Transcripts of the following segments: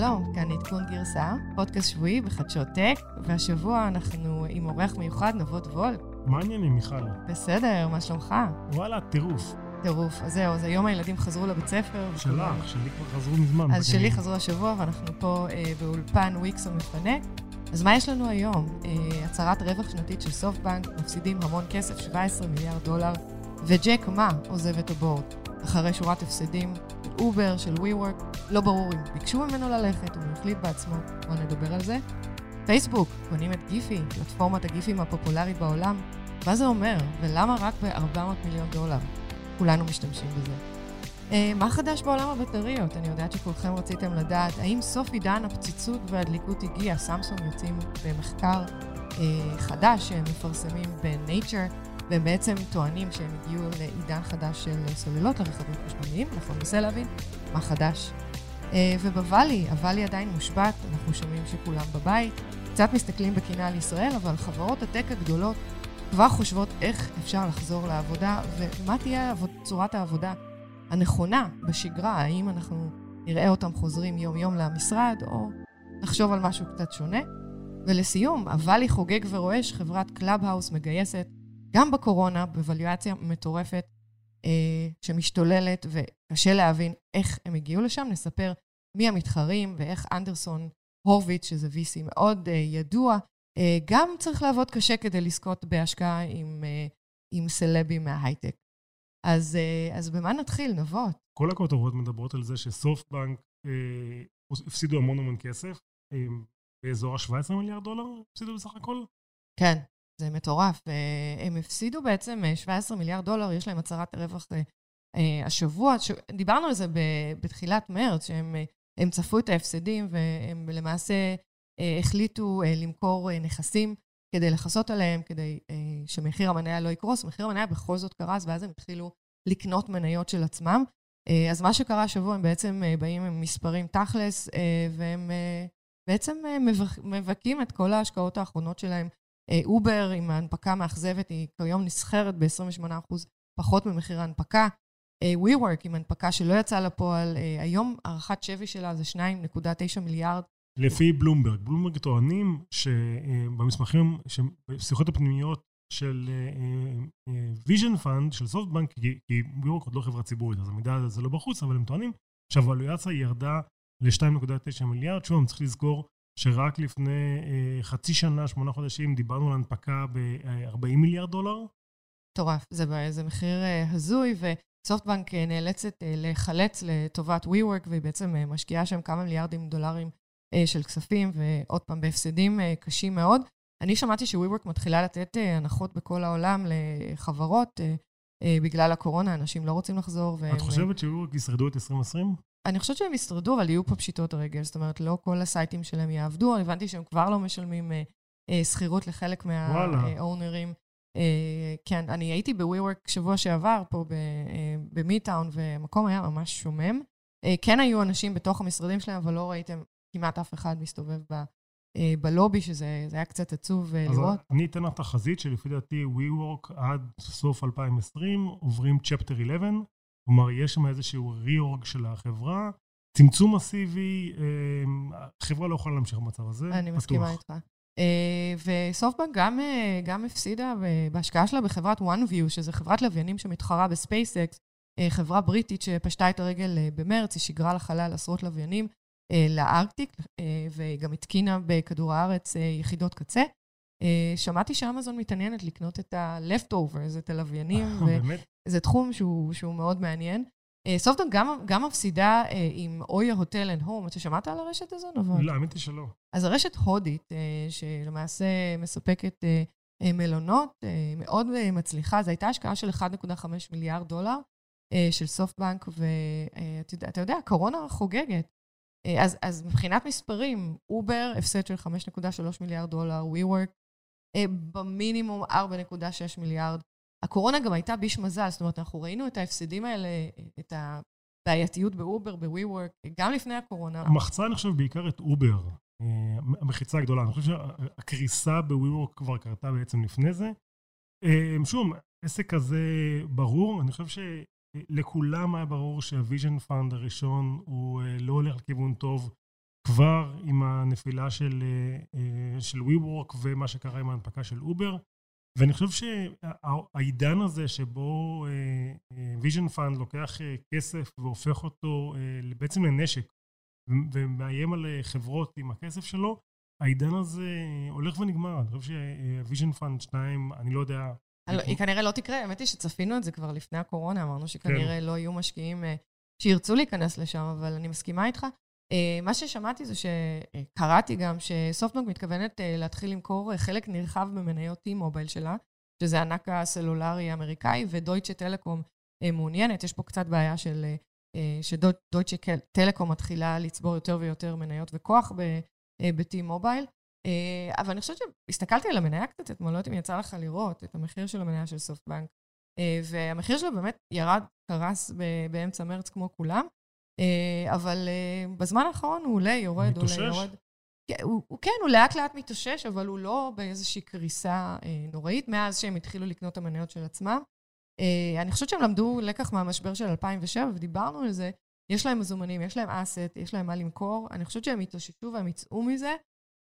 שלום, כאן עדכון גרסה, פודקאסט שבועי בחדשות טק, והשבוע אנחנו עם אורח מיוחד, נבות וולק. מה העניינים, מיכל? בסדר, מה שלומך? וואלה, טירוף. טירוף. אז זהו, אז היום הילדים חזרו לבית ספר. שלך, שלי כבר חזרו מזמן. אז שלי חזרו השבוע, ואנחנו פה אה, באולפן וויקסו מפנה. אז מה יש לנו היום? אה, הצהרת רווח שנתית של סופטבנק, מפסידים המון כסף, 17 מיליארד דולר, וג'ק מה עוזב את הבורד. אחרי שורת הפסדים, אובר, של WeWork, לא ברור אם ביקשו ממנו ללכת, הוא החליט בעצמו, בואו נדבר על זה. פייסבוק, קונים את Giphy, פלטפורמת הגיפים הפופולרית בעולם. מה זה אומר, ולמה רק ב-400 מיליון דולר? כולנו משתמשים בזה. אה, מה חדש בעולם הבטריות? אני יודעת שכולכם רציתם לדעת, האם סוף עידן הפציצות והדליקות הגיע? סמסונג יוצאים במחקר אה, חדש שהם מפרסמים ב-Nature. והם בעצם טוענים שהם הגיעו לעידן חדש של סוללות לרכבים חשמליים, אנחנו ננסה להבין מה חדש. אה, ובוואלי, הוואלי עדיין מושבת, אנחנו שומעים שכולם בבית, קצת מסתכלים בקינה על ישראל, אבל חברות הטק הגדולות כבר חושבות איך אפשר לחזור לעבודה, ומה תהיה צורת העבודה הנכונה בשגרה, האם אנחנו נראה אותם חוזרים יום-יום למשרד, או נחשוב על משהו קצת שונה. ולסיום, הוואלי חוגג ורועש, חברת Clubhouse מגייסת גם בקורונה, בווליואציה מטורפת שמשתוללת, וקשה להבין איך הם הגיעו לשם. נספר מי המתחרים ואיך אנדרסון הורוביץ, שזה VC מאוד אה, ידוע, אה, גם צריך לעבוד קשה כדי לזכות בהשקעה עם, אה, עם סלבים מההייטק. אז, אה, אז במה נתחיל, נבות? כל הכותרות מדברות על זה שסופטבנק אה, הפסידו המון המון כסף, אה, באזור ה-17 מיליארד דולר הפסידו בסך הכל. כן, זה מטורף. אה, הם הפסידו בעצם 17 אה, מיליארד דולר, יש להם הצהרת רווח אה, השבוע. דיברנו על זה בתחילת מרץ, שהם צפו את ההפסדים והם למעשה החליטו למכור נכסים כדי לכסות עליהם, כדי שמחיר המניה לא יקרוס. מחיר המניה בכל זאת קרס, ואז הם התחילו לקנות מניות של עצמם. אז מה שקרה השבוע, הם בעצם באים עם מספרים תכלס, והם בעצם מבכים את כל ההשקעות האחרונות שלהם אובר עם ההנפקה המאכזבת היא כיום נסחרת ב-28% פחות ממחיר ההנפקה. WeWork עם הנפקה שלא יצאה לפועל, היום הערכת שווי שלה זה 2.9 מיליארד. לפי בלומברג. בלומברג טוענים שבמסמכים, בשיחות הפנימיות של Vision Fund, של סופטבנק, כי WeWork עוד לא חברה ציבורית, אז המידע הזה לא בחוץ, אבל הם טוענים שהוולואציה ירדה ל-2.9 מיליארד. שוב, צריך לזכור שרק לפני אה, חצי שנה, שמונה חודשים, דיברנו על הנפקה ב-40 מיליארד דולר. מטורף, זה, זה מחיר אה, הזוי, וסופטבנק אה, נאלצת להיחלץ לטובת WeWork, והיא בעצם משקיעה שם כמה מיליארדים דולרים של כספים, ועוד פעם, בהפסדים קשים מאוד. אני שמעתי ש-WeWork מתחילה לתת הנחות בכל העולם לחברות. בגלל הקורונה, אנשים לא רוצים לחזור. והם... את חושבת ש-WeWork ישרדו את 2020? אני חושבת שהם ישרדו, אבל יהיו פה פשיטות רגל. זאת אומרת, לא כל הסייטים שלהם יעבדו. אני הבנתי שהם כבר לא משלמים אה, אה, שכירות לחלק מהאונרים. אה, כן, אני הייתי ב-WeWork שבוע שעבר, פה במיטאון, והמקום היה ממש שומם. כן היו אנשים בתוך המשרדים שלהם, אבל לא ראיתם כמעט אף אחד מסתובב ב... בלובי, שזה היה קצת עצוב אז לראות. אני אתן לך תחזית שלפי דעתי WeWork עד סוף 2020 עוברים Chapter 11, כלומר, יש שם איזשהו reorg של החברה, צמצום מסיבי, החברה אמ, לא יכולה להמשיך במצב הזה, אני פתוח. מסכימה איתך. אה, וסופטבנק גם, אה, גם הפסידה בהשקעה שלה בחברת OneWeb, שזו חברת לוויינים שמתחרה בספייסקס, אה, חברה בריטית שפשטה את הרגל במרץ, היא שיגרה לחלל עשרות לוויינים לארקטיק, והיא גם התקינה בכדור הארץ יחידות קצה. אה, שמעתי שאמזון מתעניינת לקנות את ה-leftovers, את הלוויינים, וזה תחום שהוא, שהוא מאוד מעניין. אה, סופטבנק גם, גם מפסידה אה, עם OYO Hotels and Homes. אתה שמעת על הרשת הזו, נבון? לא, האמת היא שלא. אז הרשת הודית, שלמעשה מספקת מלונות, מאוד מצליחה. זו הייתה השקעה של 1.5 מיליארד דולר של סופטבנק, ואתה יודע, הקורונה חוגגת. אז, אז מבחינת מספרים, אובר, הפסד של 5.3 מיליארד דולר, WeWork, אה, במינימום 4.6 מיליארד. הקורונה גם הייתה ביש מזל, זאת אומרת, אנחנו ראינו את ההפסדים האלה, את הבעייתיות באובר, ב WeWork, גם לפני הקורונה. מחצה, אני חושב, בעיקר את אובר, אה, המחיצה הגדולה. אני חושב שהקריסה ב WeWork כבר קרתה בעצם לפני זה. אה, שוב, עסק כזה ברור, אני חושב שלכולם היה ברור שה Vision Fund הראשון הוא לא הולך לכיוון טוב. כבר עם הנפילה של, של WeWork ומה שקרה עם ההנפקה של אובר. ואני חושב שהעידן הזה שבו Vision Fund לוקח כסף והופך אותו בעצם לנשק ומאיים על חברות עם הכסף שלו, העידן הזה הולך ונגמר. אני חושב ש Vision Fund 2, אני לא יודע... היא כנראה לא תקרה, האמת היא שצפינו את זה כבר לפני הקורונה, אמרנו שכנראה כן. לא יהיו משקיעים שירצו להיכנס לשם, אבל אני מסכימה איתך. מה ששמעתי זה שקראתי גם שסופטבנק מתכוונת להתחיל למכור חלק נרחב במניות T-Mobile שלה, שזה הענק הסלולרי האמריקאי, ודויטשה טלקום מעוניינת. יש פה קצת בעיה של שדויטשה טלקום מתחילה לצבור יותר ויותר מניות וכוח ב-T-Mobile. אבל אני חושבת שהסתכלתי על המניה קצת אתמול, לא יודעת אם יצא לך לראות את המחיר של המניה של סופטבנק, והמחיר שלו באמת ירד, קרס באמצע מרץ כמו כולם. אה, אבל אה, בזמן האחרון הוא עולה, יורד, מתושש. עולה, יורד. כן, הוא, הוא כן, הוא לאט לאט מתאושש, אבל הוא לא באיזושהי קריסה אה, נוראית, מאז שהם התחילו לקנות את המניות של עצמם. אה, אני חושבת שהם למדו לקח מהמשבר של 2007, ודיברנו על זה. יש להם מזומנים, יש להם אסט, יש להם מה למכור. אני חושבת שהם התאוששו והם יצאו מזה,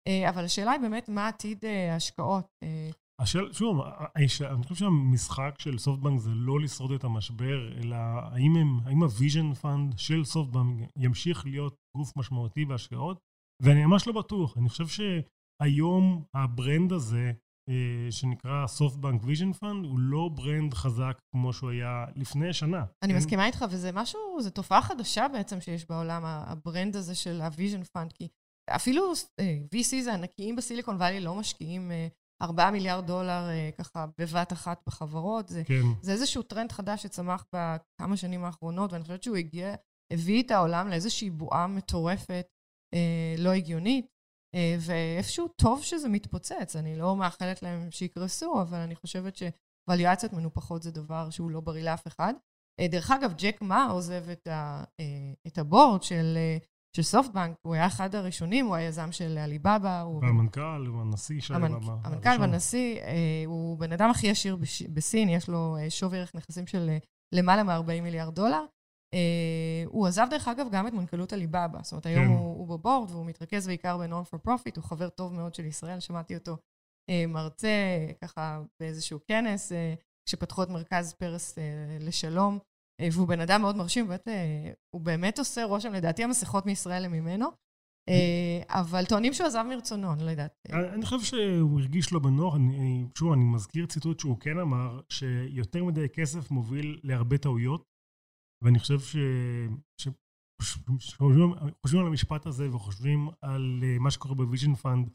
אה, אבל השאלה היא באמת מה עתיד אה, ההשקעות. אה, השאל, שוב, אני חושב שהמשחק של סופטבנק זה לא לשרוד את המשבר, אלא האם, הם, האם ה Vision Fund של סופטבנק ימשיך להיות גוף משמעותי בהשקעות, ואני ממש לא בטוח. אני חושב שהיום ה brand הזה, אה, שנקרא סופטבנק Vision Fund, הוא לא brand חזק כמו שהוא היה לפני שנה. אני אין... מסכימה איתך, וזה משהו, זו תופעה חדשה בעצם שיש בעולם, ה brand הזה של ה Vision Fund, כי אפילו אה, VCs הענקיים בסיליקון וואלי לא משקיעים אה, 4 מיליארד דולר אה, ככה בבת אחת בחברות. זה, כן. זה איזשהו טרנד חדש שצמח בכמה שנים האחרונות, ואני חושבת שהוא הגיע, הביא את העולם לאיזושהי בועה מטורפת, אה, לא הגיונית, אה, ואיפשהו טוב שזה מתפוצץ. אני לא מאחלת להם שיקרסו, אבל אני חושבת שוואליואציות מנופחות זה דבר שהוא לא בריא לאף אחד. אה, דרך אגב, ג'ק מה עוזב את, ה, אה, את ה board של אה, של סופטבנק, הוא היה אחד הראשונים, הוא היזם של עליבאבא. והמנכ"ל, הוא הנשיא של עליבאבא. המנכ"ל והנשיא, אה, הוא בן אדם הכי עשיר בסין, יש לו אה, שווי ערך נכסים של אה, למעלה מ-40 מיליארד דולר. הוא עזב דרך אגב גם את מנכ"לות עליבאבא, זאת אומרת היום כן. הוא, הוא בבורד והוא מתרכז בעיקר ב-Non for Profit, הוא חבר טוב מאוד של ישראל, שמעתי אותו מרצה ככה באיזשהו כנס, כשפתחו את מרכז פרס לשלום. אה, והוא בן אדם מאוד מרשים, באמת, אה, הוא באמת עושה רושם, לדעתי המסכות מישראל הם ממנו, אה, אבל טוענים שהוא עזב מרצונו, אני לא יודעת. אני חושב שהוא הרגיש לו בנוח, שוב, אני מזכיר ציטוט שהוא כן אמר, שיותר מדי כסף מוביל להרבה טעויות, ואני חושב ש... חושבים על המשפט הזה וחושבים על מה שקורה ב Vision Fund,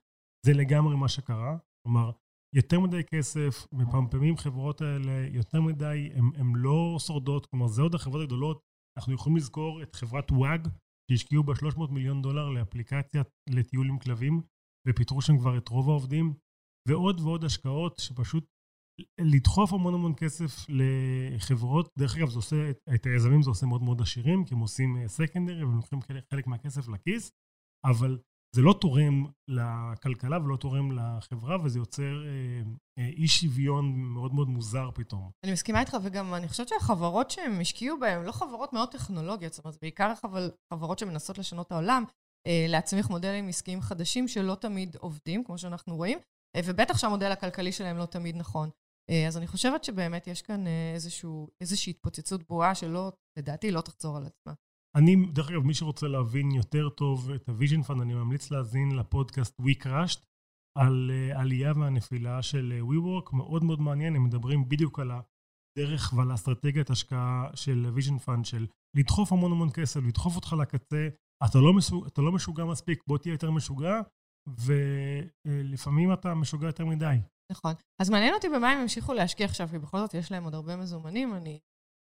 זה לגמרי מה שקרה. כלומר, יותר מדי כסף, מפמפמים חברות האלה, יותר מדי, הן לא שורדות, כלומר זה עוד החברות הגדולות, אנחנו יכולים לזכור את חברת וואג, שהשקיעו בה 300 מיליון דולר לאפליקציה לטיול עם כלבים, ופיטרו שם כבר את רוב העובדים, ועוד ועוד השקעות שפשוט לדחוף המון המון כסף לחברות, דרך אגב זה עושה, את היזמים זה עושה מאוד מאוד עשירים, כי הם עושם סקנדרי והם לוקחים חלק מהכסף לכיס, אבל זה לא תורם לכלכלה ולא תורם לחברה, וזה יוצר אה, אה, אי שוויון מאוד מאוד מוזר פתאום. אני מסכימה איתך, וגם אני חושבת שהחברות שהם השקיעו בהן, לא חברות מאוד טכנולוגיות, זאת אומרת, בעיקר חברות שמנסות לשנות את העולם, אה, להצמיח מודלים עסקיים חדשים שלא תמיד עובדים, כמו שאנחנו רואים, ובטח שהמודל הכלכלי שלהם לא תמיד נכון. אז אני חושבת שבאמת יש כאן איזשהו, איזושהי התפוצצות בועה שלא, לדעתי, לא תחזור על עצמה. אני, דרך אגב, מי שרוצה להבין יותר טוב את ה Vision Fund, אני ממליץ להאזין לפודקאסט WeCrashed, על אה, עלייה והנפילה של אה, WeWork, מאוד מאוד מעניין, הם מדברים בדיוק על הדרך ועל האסטרטגיית השקעה של Vision Fund, של לדחוף המון המון כסף, לדחוף אותך לקצה, אתה לא, מסוג, אתה לא משוגע מספיק, בוא תהיה יותר משוגע, ולפעמים אה, אתה משוגע יותר מדי. נכון. אז מעניין אותי במה הם ימשיכו להשקיע עכשיו, כי בכל זאת יש להם עוד הרבה מזומנים, אני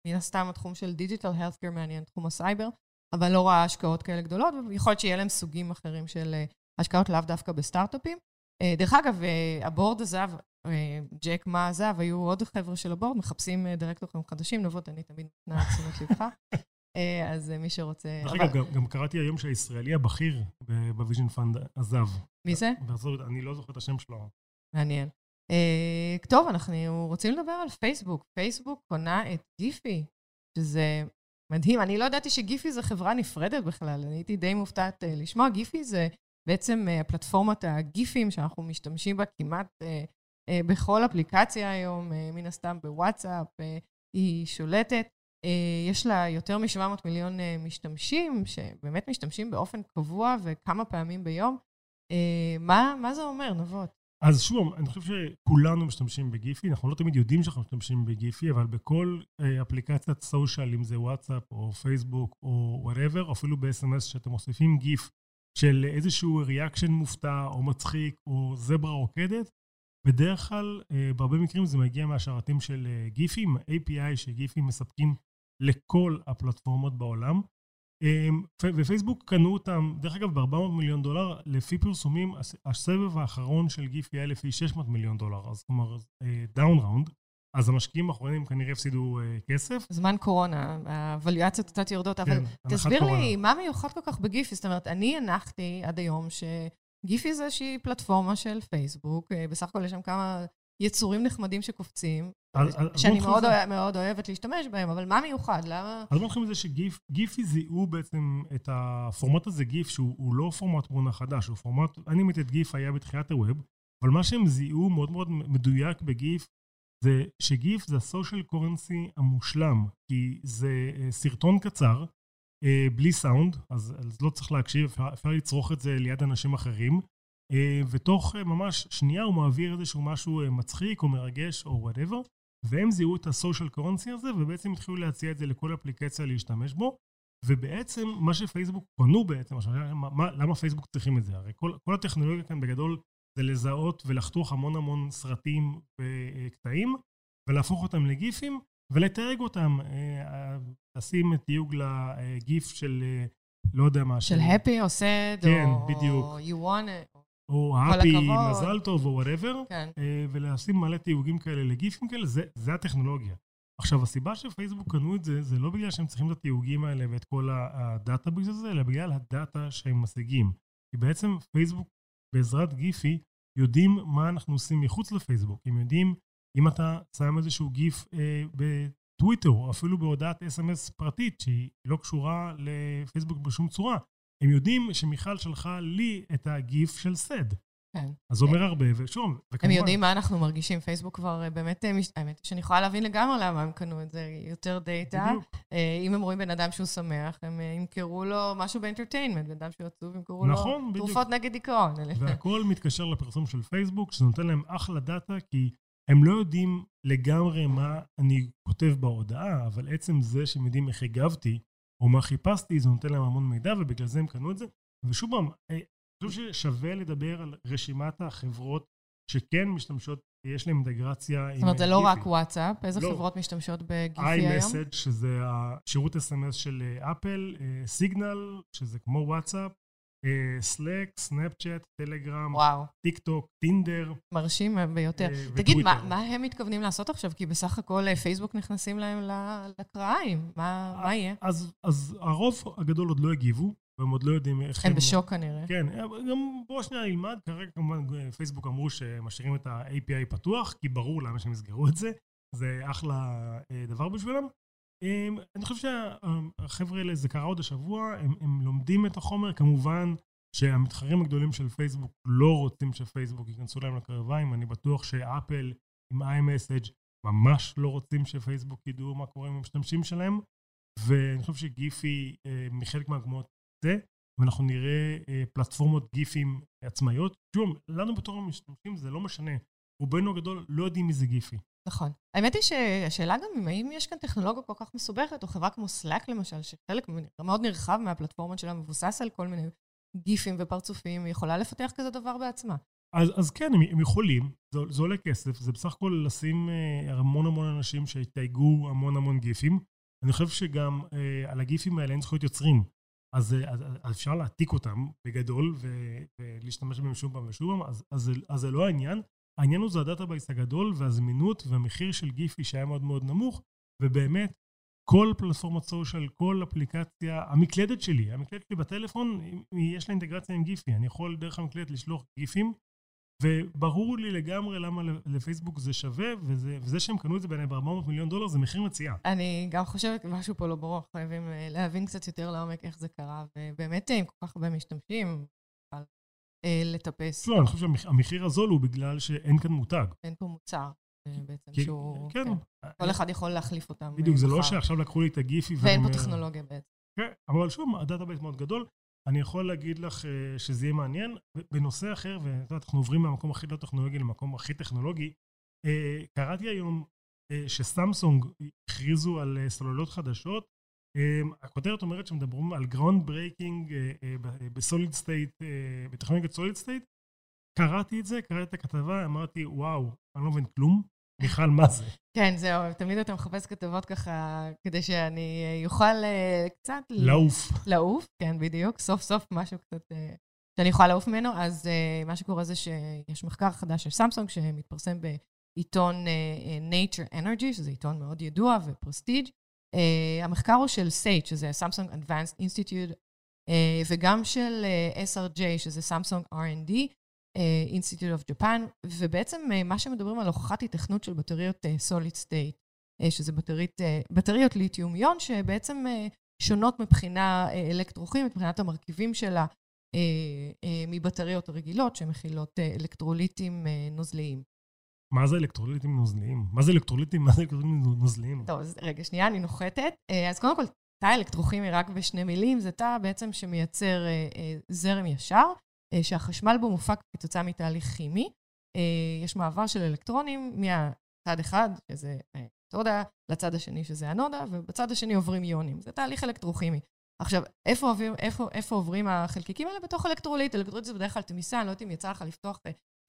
מן הסתם התחום של דיג'יטל הלסקר מעניין, תחום הסייבר, אבל לא רואה השקעות כאלה גדולות, ויכול להיות שיהיה להם סוגים אחרים של אה, השקעות לאו דווקא בסטארט-אפים. אה, דרך אגב, אה, הבורד עזב, ג'ק מה עזב, היו עוד חבר'ה של הבורד, מחפשים דירקטורים חדשים, נבות, אני תמיד נתנה תשומת לבך. אז מי שרוצה... דרך אגב, גם, גם קראתי היום שהישראלי הבכיר בוויז'ן פאנד עזב. מי זה? אני לא זוכר את השם שלו. מעניין. Uh, טוב, אנחנו רוצים לדבר על פייסבוק. פייסבוק קונה את דיפי, שזה מדהים, אני לא ידעתי שגיפי זה חברה נפרדת בכלל, אני הייתי די מופתעת אה, לשמוע. גיפי זה בעצם אה, פלטפורמת הגיפים שאנחנו משתמשים בה כמעט אה, בכל אפליקציה היום, מן הסתם בוואטסאפ, היא שולטת. יש לה יותר מ-700 מיליון משתמשים, שבאמת משתמשים באופן קבוע וכמה פעמים ביום. מה, מה זה אומר, נבות? אז שוב, אני חושב שכולנו משתמשים בגיפי, אנחנו לא תמיד יודעים שאנחנו משתמשים בגיפי, אבל בכל אה, אפליקציית social, אם זה וואטסאפ או פייסבוק או whatever, אפילו ב-SMS שאתם מוסיפים גיף של איזשהו reaction מופתע או מצחיק או זברה רוקדת, בדרך כלל, אה, בהרבה מקרים זה מגיע מהשרתים של אה, גיפי, API שגיפי מספקים לכל הפלטפורמות בעולם. ופייסבוק קנו אותם, דרך אגב, ב-400 מיליון דולר, לפי פרסומים, הסבב האחרון של גיפי היה לפי 600 מיליון דולר, אז כלומר, down אה, round. אז המשקיעים האחרונים כנראה הפסידו uh, כסף. זמן קורונה, הווליואציות קצת יורדות, אבל כן, תסביר קורונה. לי, מה מיוחד כל כך בגיפי? זאת אומרת, אני הנחתי עד היום שגיפי זה איזושהי פלטפורמה של פייסבוק, אה, בסך הכל יש שם כמה יצורים נחמדים שקופצים, שאני מאוד, אוהב, מאוד אוהבת להשתמש בהם, אבל מה מיוחד? למה... אז בוא נתחיל מזה שגיפי זיהו בעצם את הפורמט הזה, גיף, שהוא לא פורמט תמונה חדש, הוא פורמט, אני את גיף היה בתחילת ה web, אבל מה שהם זיהו מאוד מאוד מדויק בגיף, זה שגיף זה ה social currency המושלם, כי זה אה, סרטון קצר, אה, בלי סאונד, אז, אז לא צריך להקשיב, אפשר, אפשר לצרוך את זה ליד אנשים אחרים. אה, ותוך ממש שנייה הוא מעביר איזשהו משהו מצחיק או מרגש או whatever, והם זיהו את הסושיאל קורנסי הזה, ובעצם התחילו להציע את זה לכל אפליקציה להשתמש בו, ובעצם מה שפייסבוק פנו בעצם, עכשיו, מה, למה פייסבוק צריכים את זה? הרי כל, כל הטכנולוגיה כאן בגדול זה לזהות ולחתוך המון המון סרטים וקטעים, ולהפוך אותם לגיפים, ולתייג אותם, לשים תיוג לגיף של לא יודע מה. של הפי או סד, כן, או בדיוק. you want it. או האפי, מזל טוב, או whatever, כן. אה, ולשים מלא תיוגים כאלה לגיפים כאלה, זה, זה הטכנולוגיה. עכשיו, הסיבה שפייסבוק קנו את זה, זה לא בגלל שהם צריכים את התיוגים האלה ואת כל ה data בגלל זה, אלא בגלל ה data שהם משיגים. כי בעצם פייסבוק, בעזרת גיפי, יודעים מה אנחנו עושים מחוץ לפייסבוק. הם יודעים, אם אתה שם איזשהו גיף אה, בטוויטר, או אפילו בהודעת SMS פרטית, שהיא לא קשורה לפייסבוק בשום צורה, הם יודעים שמיכל שלחה לי את הגיף של סד. כן. אז זה אומר הרבה, ושוב, וכמובן... הם יודעים מה אנחנו מרגישים. פייסבוק כבר אה, באמת, אה, האמת שאני יכולה להבין לגמרי למה הם קנו את זה, יותר data. בדיוק. אה, אם הם רואים בן אדם שהוא שמח, הם ימכרו לו משהו ב entertainment, בן אדם שהוא עצוב, ימכרו נכון, לו בדיוק. תרופות נגד דיכאון. והכל מתקשר לפרסום של פייסבוק, שזה נותן להם אחלה data, כי הם לא יודעים לגמרי מה אני כותב בהודעה, אבל עצם זה שהם יודעים איך הגבתי, או מה חיפשתי, זה נותן להם המון מידע, ובגלל זה הם קנו את זה. ושוב פעם, אה, אני חושב ששווה לדבר על רשימת החברות שכן משתמשות, יש להן אינטגרציה עם... זאת אומרת, זה לא רק וואטסאפ, איזה לא. חברות משתמשות בגיפי היום? iMessage, שזה השירות SMS של אפל, סיגנל, שזה כמו וואטסאפ, סלאק, סנאפצ'אט, טלגרם, טיק טוק, טינדר. מרשים ביותר. אה, תגיד, מה, מה הם מתכוונים לעשות עכשיו? כי בסך הכל אה, פייסבוק נכנסים להם לקרעיים. מה, מה יהיה? אז, אז הרוב הגדול עוד לא הגיבו, והם עוד לא יודעים איך הם... הם בשוק כנראה. כן, גם בואו שנייה נלמד. כרגע כמובן פייסבוק אמרו שמשאירים את ה-API פתוח, כי ברור למה שהם יסגרו את זה. זה אחלה דבר בשבילם. אני חושב שהחבר'ה האלה, זה קרה עוד השבוע, הם, הם לומדים את החומר, כמובן שהמתחרים הגדולים של פייסבוק לא רוצים שפייסבוק ייכנסו להם לקרביים, אני בטוח שאפל עם iMessage ממש לא רוצים שפייסבוק ידעו מה קורה עם המשתמשים שלהם, ואני חושב שגיפי אה, מחלק מהגמות זה, ואנחנו נראה אה, פלטפורמות גיפים עצמאיות. שוב, לנו בתור המשתמשים זה לא משנה, רובנו הגדול לא יודעים מי זה גיפי. נכון. האמת היא שהשאלה גם אם האם יש כאן טכנולוגיה כל כך מסובכת, או חברה כמו Slack למשל, שחלק מאוד נרחב מהפלטפורמות שלה מבוסס על כל מיני גיפים ופרצופים, היא יכולה לפתח כזה דבר בעצמה. אז, אז כן, הם, הם יכולים, זה, זה עולה כסף, זה בסך הכל לשים אה, המון המון אנשים שיתייגו המון המון גיפים. אני חושב שגם אה, על הגיפים האלה אין זכויות יוצרים. אז, אז, אז אפשר להעתיק אותם בגדול ולהשתמש בהם שוב פעם ושוב פעם, אז, אז, אז זה לא העניין. העניין הוא זה ה database הגדול והזמינות והמחיר של גיפי שהיה מאוד מאוד נמוך, ובאמת כל פלטפורמת social, כל אפליקציה, המקלדת שלי, המקלדת שלי בטלפון, יש לה אינטגרציה עם גיפי, אני יכול דרך המקלדת לשלוח גיפים, וברור לי לגמרי למה לפייסבוק זה שווה, וזה, וזה שהם קנו את זה בעיניי ב-400 מיליון דולר זה מחיר מציאה. אני גם חושבת משהו פה לא ברור, חייבים אה, להבין קצת יותר לעומק איך זה קרה, ובאמת עם כל כך הרבה משתמשים, אה, לטפס. לא, אני חושב שהמחיר הזול הוא בגלל שאין כאן מותג. אין פה מוצר. בעצם כי, שהוא... כן. כן. כל אחד יכול להחליף אותם. בדיוק, זה לא שעכשיו לקחו לי את הגיפי ואין פה טכנולוגיה בעצם. כן, אבל שוב, ה database מאוד גדול. אני יכול להגיד לך אה, שזה יהיה מעניין. בנושא אחר, ואת יודעת, אנחנו עוברים מהמקום הכי לא טכנולוגי למקום הכי טכנולוגי, אה, קראתי היום אה, שסמסונג הכריזו על סוללות חדשות. הכותרת אומרת שמדברים על ground breaking ב solid state, בטכנולוגיית solid state. קראתי את זה, קראתי את הכתבה, אמרתי, וואו, אני לא מבין כלום. מיכל, מה זה? כן, זהו, תמיד אתה מחפש כתבות ככה, כדי שאני אוכל אה, קצת... לעוף. לעוף, כן, בדיוק. סוף סוף משהו קצת... אה, שאני יכולה לעוף ממנו. אז אה, מה שקורה זה שיש מחקר חדש של סמסונג, שמתפרסם בעיתון Nature Energy, שזה עיתון מאוד ידוע ו prestige. אה, המחקר הוא של SAIT, שזה סמסונג Advanced Institute, אה, וגם של אה, SRJ, שזה סמסונג R&D. Institute of Japan, ובעצם אה, מה שמדברים על הוכחת היתכנות של בטריות אה, state, אה, שזה בטרית, אה, בטריות ליתיום-איון, שבעצם אה, שונות מבחינה אה, אלקטרוכימית, מבחינת המרכיבים שלה, אה, אה, מבטריות רגילות שמכילות אה, אלקטרוליטים אה, נוזליים. מה זה אלקטרוליטים נוזליים? מה זה אלקטרוליטים? מה זה אלקטרוליטים נוזליים? טוב, אז רגע, שנייה, אני נוחתת. אז קודם כל, תא אלקטרוכימי רק בשני מילים, זה תא בעצם שמייצר זרם ישר. אה, שהחשמל בו מופק כתוצאה מתהליך כימי. אה, יש מעבר של אלקטרונים מהצד אחד, שזה קתודה, לצד השני, שזה אנודה, ובצד השני עוברים איונים. זה תהליך אלקטרוכימי. עכשיו, איפה, איפה, איפה עוברים החלקיקים האלה? בתוך אלקטרוליט. אלקטרוליט זה בדרך כלל תמיסה, אני לא יודעת אם יצא לך לפתוח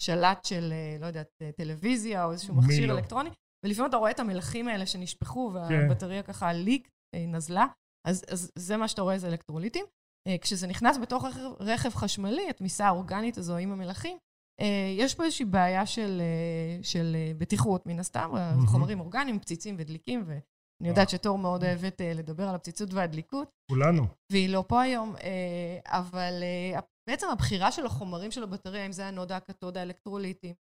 שלט של, לא יודעת, טלוויזיה או איזשהו מכשיר לא. אלקטרוני, ולפעמים אתה רואה את המלחים האלה שנשפכו, כן. והבטריה כן. ככה leak, נזלה, אז, אז זה מה שאתה רואה, זה אלקטרוליטים. אה, כשזה נכנס בתוך רכב, רכב חשמלי, התמיסה האורגנית הזו עם המלחים, אה, יש פה איזושהי בעיה של, אה, של בטיחות, מן הסתם, mm-hmm. חומרים אורגניים, פציצים ודליקים, ואני יודעת שתור מאוד אוהבת לדבר על הפציצות והדליקות. כולנו. והיא לא פה היום, אבל בעצם הבחירה של החומרים של הבטריה, אם זה הנודה, הקתודה, האלקטרוליטים,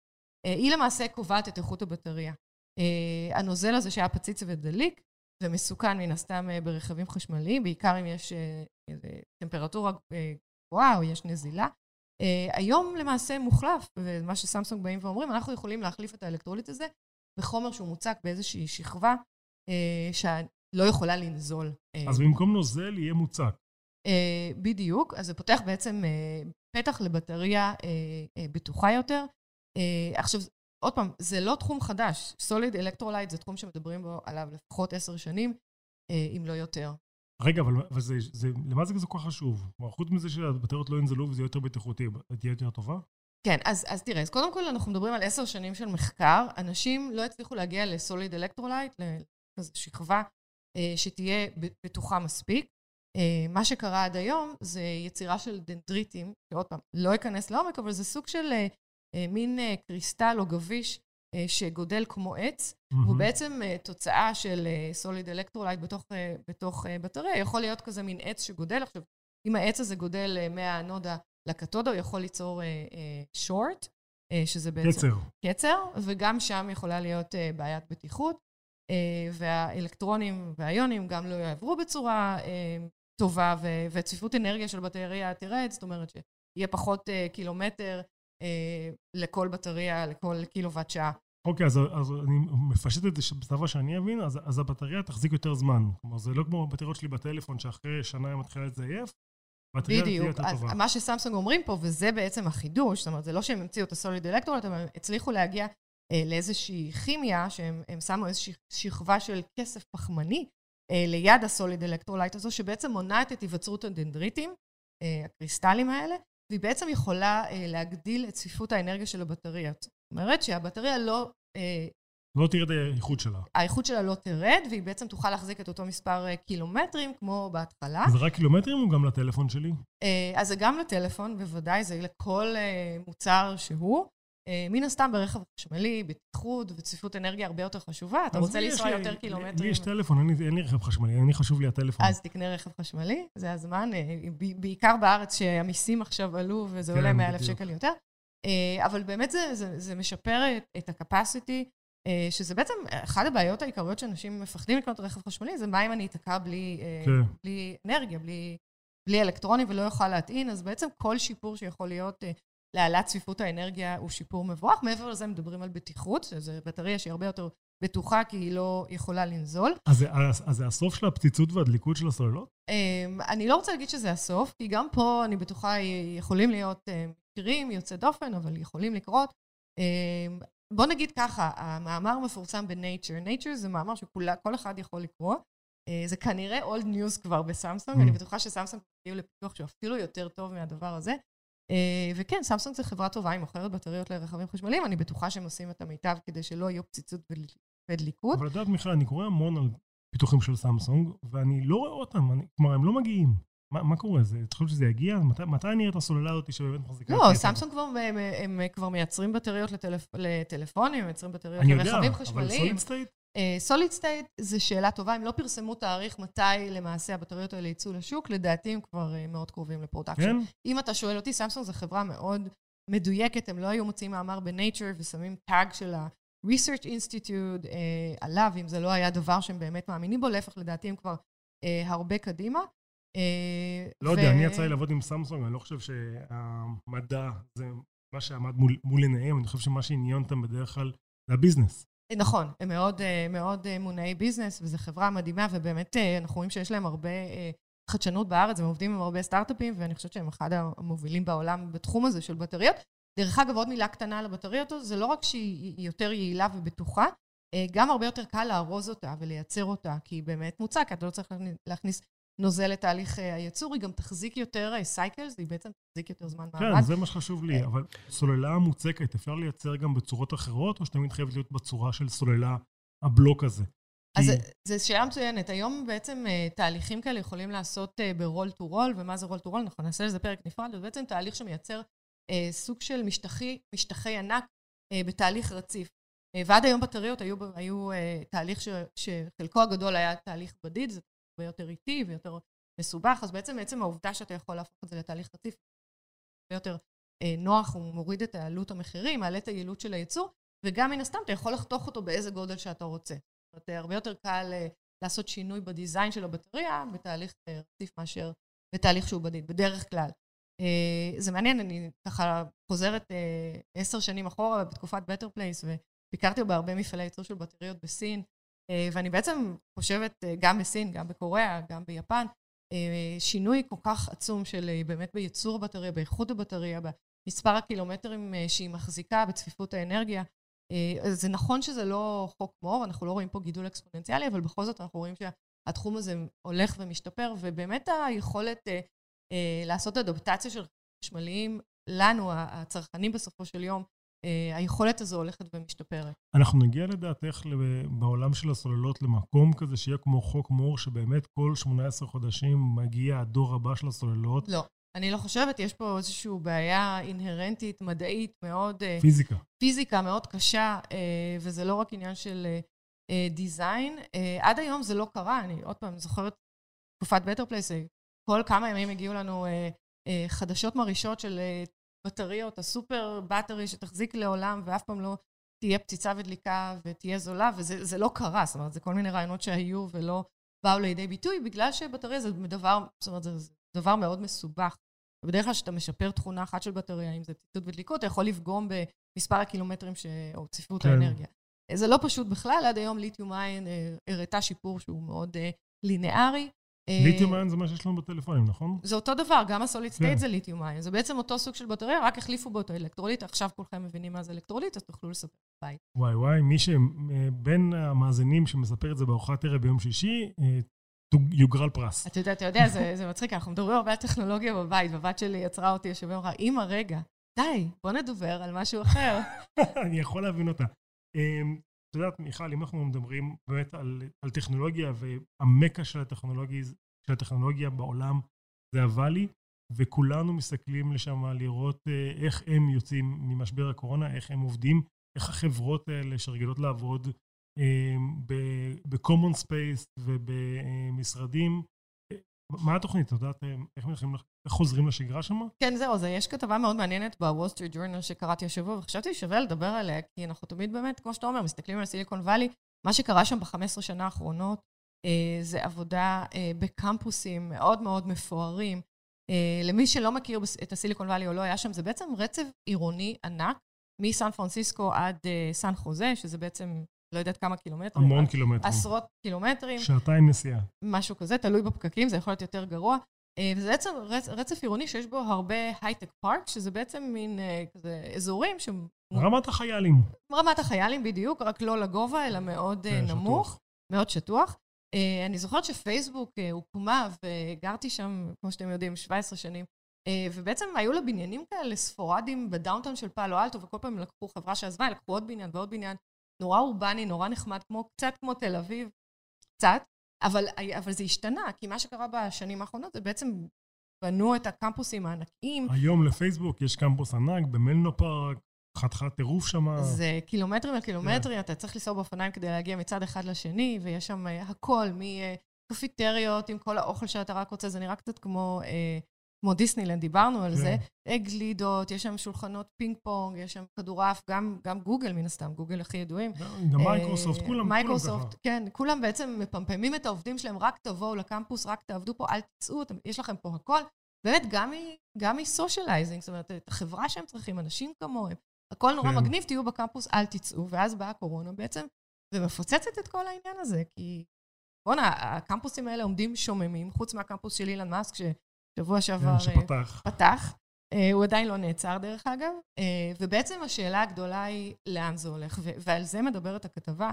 היא למעשה קובעת את איכות הבטריה. הנוזל הזה שהיה פציץ ודליק, ומסוכן מן הסתם ברכבים חשמליים, בעיקר אם יש טמפרטורה אה, גבוהה או יש נזילה. היום למעשה מוחלף, ומה שסמסונג באים ואומרים, אנחנו יכולים להחליף את האלקטרוליט הזה בחומר שהוא מוצק באיזושהי שכבה שלא יכולה לנזול. אז במקום נוזל יהיה מוצק. Uh, בדיוק, אז זה פותח בעצם uh, פתח לבטריה uh, uh, בטוחה יותר. אה, עכשיו, עוד פעם, זה לא תחום חדש. solid electrolyte זה תחום שמדברים בו עליו לפחות עשר שנים, אה, אם לא יותר. רגע, אבל, אבל זה, זה, למה זה כל כך חשוב? חוץ מזה שהבטריות לא ינזלו וזה יותר בטיחותי, תהיה יותר טובה? כן, אז, אז תראה, אז קודם כל אנחנו מדברים על עשר שנים של מחקר. אנשים לא הצליחו להגיע ל solid electrolyte, לשכבה שתהיה בטוחה מספיק. אה, מה שקרה עד היום זה יצירה של דנדריטים, שעוד פעם, לא אכנס לעומק, אבל זה סוג של אה, מין קריסטל או גביש אה, שגודל כמו עץ, mm-hmm. והוא בעצם אה, תוצאה של solid electrolyte בתוך, אה, בתוך בטריה, יכול להיות כזה מין עץ שגודל. עכשיו, אם העץ הזה גודל מהאנודה לקתודה, הוא יכול ליצור short, שזה בעצם... קצר. קצר, וגם שם יכולה להיות בעיית בטיחות, והאלקטרונים והאיונים גם לא יעברו בצורה טובה, וצפיפות אנרגיה של בטריה תרד, זאת אומרת שיהיה פחות קילומטר לכל בטריה, לכל קילוואט שעה. אוקיי, אז, אז אני מפשט את זה בשפה שאני אבין, אז, אז הבטריה תחזיק יותר זמן. כלומר, זה לא כמו הבטריות שלי בטלפון, שאחרי שנה היא מתחילה לזייף, הבטריה תהיה יותר טובה. בדיוק, אז מה שסמסונג אומרים פה, וזה בעצם החידוש, זאת אומרת, זה לא שהם המציאו את הסוליד אלקטרולט, אבל הם הצליחו להגיע אה, לאיזושהי כימיה, שהם שמו איזושהי שכבה של כסף פחמני ליד ה solid electrolyte הזו, שבעצם מונעת את היווצרות הדנדריטים, אה, הקריסטלים האלה, והיא בעצם יכולה אה, להגדיל את צפיפות האנרגיה של הבטריות. זאת אומרת שהבטריה לא... אה, לא תרד האיכות שלה. האיכות שלה לא תרד, והיא בעצם תוכל להחזיק את אותו מספר אה, קילומטרים כמו בהתחלה. זה רק קילומטרים או גם לטלפון שלי? אז זה גם לטלפון, בוודאי, זה לכל מוצר שהוא. מן הסתם ברכב חשמלי, בטיחות וצפיפות אנרגיה הרבה יותר חשובה. אתה רוצה לנסוע יותר קילומטרים. לי יש טלפון, אין לי רכב חשמלי, אני חשוב לי הטלפון. אז תקנה רכב חשמלי, זה הזמן. בעיקר בארץ שהמיסים עכשיו עלו וזה עולה 100 כן, אלף שקל יותר. אבל באמת זה, זה, זה משפר את ה-capacity, שזה בעצם אחת הבעיות העיקריות שאנשים מפחדים לקנות רכב חשמלי, זה מה אם אני אתקע בלי, כן. בלי אנרגיה, בלי, בלי אלקטרוני ולא יוכל להטעין, אז בעצם כל שיפור שיכול להיות להעלאת צפיפות האנרגיה הוא שיפור מבורך. מעבר לזה מדברים על בטיחות, שזו בטריה שהיא הרבה יותר בטוחה כי היא לא יכולה לנזול. אז זה, אז, אז זה הסוף של הפציצות והדליקות של הסוללות? אמ, אני לא רוצה להגיד שזה הסוף, כי גם פה אני בטוחה יכולים להיות אה, מקרים יוצאי דופן, אבל יכולים לקרות. אמ, בוא נגיד ככה, המאמר מפורסם ב-Nature. Nature זה מאמר שכל אחד יכול לקרוא. אה, זה כנראה old news כבר בסמסונג, mm. אני בטוחה שסמסונג הגיעו לפיתוח שהוא אפילו יותר טוב מהדבר הזה. אה, וכן, סמסונג זה חברה טובה, היא מוכרת בטריות לרכבים חשמליים, אני בטוחה שהם עושים את המיטב כדי שלא יהיו פציצות ודליקות. אבל את יודעת, מיכל, אני קורא המון על פיתוחים של סמסונג, ואני לא רואה אותם, אני, כלומר, הם לא מגיעים. מה, מה קורה? זה, את חושבת שזה יגיע? מת, מתי נראה את הסוללה הזאת שבאמת מחזיקה? לא, סמסונג כבר, הם, הם כבר מייצרים בטריות לטלפ, לטלפונים, הם מייצרים בטריות לרכבים חשמליים. אני יודע, אבל סוליד סטייט? סוליד uh, סטייט זה שאלה טובה, הם לא פרסמו תאריך מתי למעשה הבטריות האלה יצאו לשוק, לדעתי הם כבר אה, מאוד קרובים ל production. כן? אם אתה שואל אותי, סמסונג זו חברה מאוד מדויקת, הם לא היו מוציאים מאמר ב-Nature ושמים tag של ה- Research Institute אה, עליו, אם זה לא היה דבר שהם באמת מאמינים בו, להפך, לדעתי הם כבר אה, הרבה קדימה. אה, לא ו... יודע, אני יצא לי לעבוד עם סמסונג, אני לא חושב שהמדע זה מה שעמד מול, מול עיניהם, אני חושב שמה שעניין אותם בדרך כלל זה ה business. נכון, הם מאוד, אה, מאוד אה, מונעי business, וזו חברה מדהימה, ובאמת אה, אנחנו רואים שיש להם הרבה חדשנות בארץ, הם עובדים עם הרבה סטארט-אפים, ואני חושבת שהם אחד המובילים בעולם בתחום הזה של בטריות. דרך אגב, עוד מילה קטנה על הבטריות, זה לא רק שהיא יותר יעילה ובטוחה, גם הרבה יותר קל לארוז אותה ולייצר אותה, כי היא באמת מוצק, אתה לא צריך להכניס נוזל לתהליך אה, הייצור, היא גם תחזיק יותר cycles, אה, היא בעצם תחזיק יותר זמן מעמד. כן, זה מה שחשוב לי, אה. אבל סוללה מוצקת, אפשר לייצר גם בצורות אחרות, או שתמיד חייבת להיות בצורה של סוללה, הבלוק הזה? אז זו שאלה מצוינת. היום בעצם תהליכים כאלה יכולים לעשות ב-roll to roll, ומה זה roll to roll? נכון, נעשה לזה פרק נפרד, זה בעצם תהליך שמייצר סוג של משטחי, משטחי ענק בתהליך רציף. ועד היום בטריות היו, היו תהליך ש, שחלקו הגדול היה תהליך בדיד, זה הרבה יותר איטי ויותר מסובך, אז בעצם עצם העובדה שאתה יכול להפוך את זה לתהליך רציף, הרבה יותר אה, נוח, הוא מוריד את העלות המחירים, מעלה את היעילות של הייצור, וגם מן הסתם אתה יכול לחתוך אותו באיזה גודל שאתה רוצה. זאת אומרת, הרבה יותר קל אה, לעשות שינוי בדיזיין של הבטריה בתהליך אה, רציף מאשר בתהליך שהוא בדיד, בדרך כלל. אה, זה מעניין, אני ככה חוזרת אה, עשר שנים אחורה בתקופת בטר פלייס, וביקרתי בהרבה מפעלי ייצור של בטריות בסין, אה, ואני בעצם חושבת, אה, גם בסין, גם בקוריאה, גם ביפן, אה, שינוי כל כך עצום של באמת בייצור הבטריה, באיכות הבטריה, במספר הקילומטרים שהיא מחזיקה, בצפיפות האנרגיה. זה נכון שזה לא חוק מור, אנחנו לא רואים פה גידול אקספוננציאלי, אבל בכל זאת אנחנו רואים שהתחום הזה הולך ומשתפר, ובאמת היכולת לעשות אדפטציה של חשמליים, לנו, הצרכנים בסופו של יום, אה, היכולת הזו הולכת ומשתפרת. אנחנו נגיע לדעתך בעולם של הסוללות למקום כזה שיהיה כמו חוק מור, שבאמת כל 18 חודשים מגיע הדור הבא של הסוללות? לא. אני לא חושבת, יש פה איזושהי בעיה אינהרנטית, מדעית, מאוד... אה, פיזיקה. פיזיקה מאוד קשה, אה, וזה לא רק עניין של design. עד היום זה לא קרה, אני עוד פעם זוכרת תקופת בטר פלייס, כל כמה ימים הגיעו לנו חדשות מרעישות של בטריות, ה super battery שתחזיק לעולם ואף פעם לא תהיה נפיצה ודליקה ותהיה זולה, וזה לא קרה, זאת אומרת, זה כל מיני רעיונות שהיו ולא באו לידי ביטוי, בגלל שבטריה זה דבר, זאת אומרת, זה דבר מאוד מסובך. ובדרך כלל כשאתה משפר תכונה אחת של בטריה, אם זה נפיצות ודליקות, אתה יכול לפגום במספר הקילומטרים ש... או צפיפות כן. האנרגיה. זה לא פשוט בכלל, עד היום lithium ion אה, הראתה שיפור שהוא מאוד אה, לינארי, lithium ion זה מה שיש לנו בטלפונים, נכון? זה אותו דבר, גם ה solid state כן. זה lithium ion. זה בעצם אותו סוג של בטריה, רק החליפו בו את האלקטרוליט. עכשיו כולכם מבינים מה זה אלקטרוליט, אז תוכלו לספר בבית. וואי וואי, מי שבין המאזינים שמספר את זה בארוחת ערב ביום שישי, אה, יוגרל פרס. אתה יודע, אתה יודע, זה, זה מצחיק, אנחנו מדברים הרבה על טכנולוגיה בבית, והבת שלי עצרה אותי יושב ואמרה, אמא, רגע, די, בוא נדבר על משהו אחר. אני יכול להבין אותה. את יודעת, מיכל, אם אנחנו מדברים באמת על, על טכנולוגיה, והמקה של של הטכנולוגיה בעולם זה הוואלי, וכולנו מסתכלים לשם לראות אה, איך הם יוצאים ממשבר הקורונה, איך הם עובדים, איך החברות האלה שרגילות לעבוד אה, ב-common space ובמשרדים, מה התוכנית? את יודעת איך, איך חוזרים לשגרה שם? כן, זהו, זה, יש כתבה מאוד מעניינת בוול סטריט ג'ורנל שקראתי השבוע, וחשבתי שווה לדבר עליה, כי אנחנו תמיד באמת, כמו שאתה אומר, מסתכלים על סיליקון וואלי, מה שקרה שם ב-15 שנה האחרונות, אה, זה עבודה אה, בקמפוסים מאוד מאוד מפוארים. אה, למי שלא מכיר את הסיליקון וואלי או לא היה שם, זה בעצם רצף עירוני ענק, מסן פרנסיסקו עד אה, סן חוזה, שזה בעצם לא יודעת כמה קילומטרים. המון קילומטרים. עשרות קילומטרים. שעתיים נסיעה. משהו כזה, תלוי בפקקים, זה יכול להיות יותר גרוע. אה, וזה בעצם רצ, רצף עירוני שיש בו הרבה high-tech park, שזה בעצם מין אה, כזה אזורים ש... רמת החיילים. רמת החיילים בדיוק, רק לא לגובה, אלא מאוד כן, נמוך. שטוח. מאוד שטוח. אני זוכרת שפייסבוק הוקמה, וגרתי שם, כמו שאתם יודעים, 17 שנים. ובעצם היו לה בניינים כאלה ספורדיים ב downtown של פאלו אלטו, וכל פעם לקחו חברה שעזבה, לקחו עוד בניין ועוד בניין. נורא אורבני, נורא נחמד, כמו, קצת כמו תל אביב, קצת, אבל, אבל זה השתנה, כי מה שקרה בשנים האחרונות זה בעצם בנו את הקמפוסים הענקיים. היום לפייסבוק יש קמפוס ענק במנלו פארק, חתיכת טירוף שם. זה קילומטרים על קילומטרים, yeah. אתה צריך לנסוע באופניים כדי להגיע מצד אחד לשני, ויש שם אה, הכל, מקפיטריות עם כל האוכל שאתה רק רוצה, זה נראה קצת כמו אה, כמו דיסנילנד, דיברנו על כן. זה, גלידות, יש שם שולחנות פינג פונג, יש שם כדורעף, גם, גם גוגל מן הסתם, גוגל הכי ידועים. גם מייקרוסופט, כולם, כולם מייקרוסופט, כן, כולם בעצם מפמפמים את העובדים שלהם, רק תבואו לקמפוס, רק תעבדו פה, אל תצאו, יש לכם פה הכל. באמת, גם מ-socializing, זאת אומרת, את החברה שהם צריכים, אנשים כמוהם, הכל נורא כן. מגניב, תהיו בקמפוס, אל תצאו, ואז באה הקורונה בעצם, ומפוצצת את כל העניין הזה, כי בואנה, הקמפוסים האלה עומדים שוממים, חוץ מהקמפוס של אילון מאסק, שבוע שעבר... כן, שפתח. פתח. אה, הוא עדיין לא נעצר, דרך אגב. אה, ובעצם השאלה הגדולה היא לאן זה הולך, ועל זה מדברת הכתבה.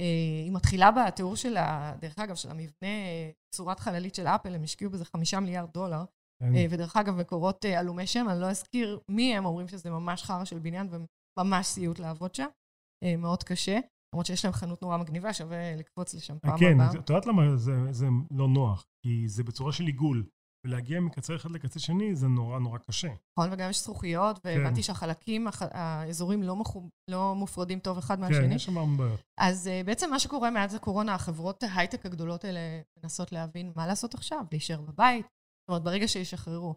אה, היא מתחילה בתיאור של, ה, דרך אגב, של המבנה, צורת חללית של אפל, הם השקיעו בזה חמישה מיליארד דולר. כן. ודרך אגב, מקורות עלומי שם, אני לא אזכיר מי הם, אומרים שזה ממש חרא של בניין וממש סיוט לעבוד שם. מאוד קשה. למרות שיש להם חנות נורא מגניבה, שווה לקפוץ לשם פעם כן, הבאה. כן, את יודעת למה זה, זה לא נוח? כי זה בצורה של עיגול. ולהגיע מקצה אחד לקצה שני זה נורא נורא קשה. נכון, וגם יש זכוכיות, והבנתי כן. שהחלקים, האזורים לא, מחו, לא מופרדים טוב אחד כן, מהשני. כן, יש שם הרבה בעיות. אז uh, בעצם מה שקורה מאז הקורונה, החברות ההייטק הגדולות האלה מנסות להבין מה לעשות עכשיו, להישאר בבית, זאת אומרת, ברגע שישחררו.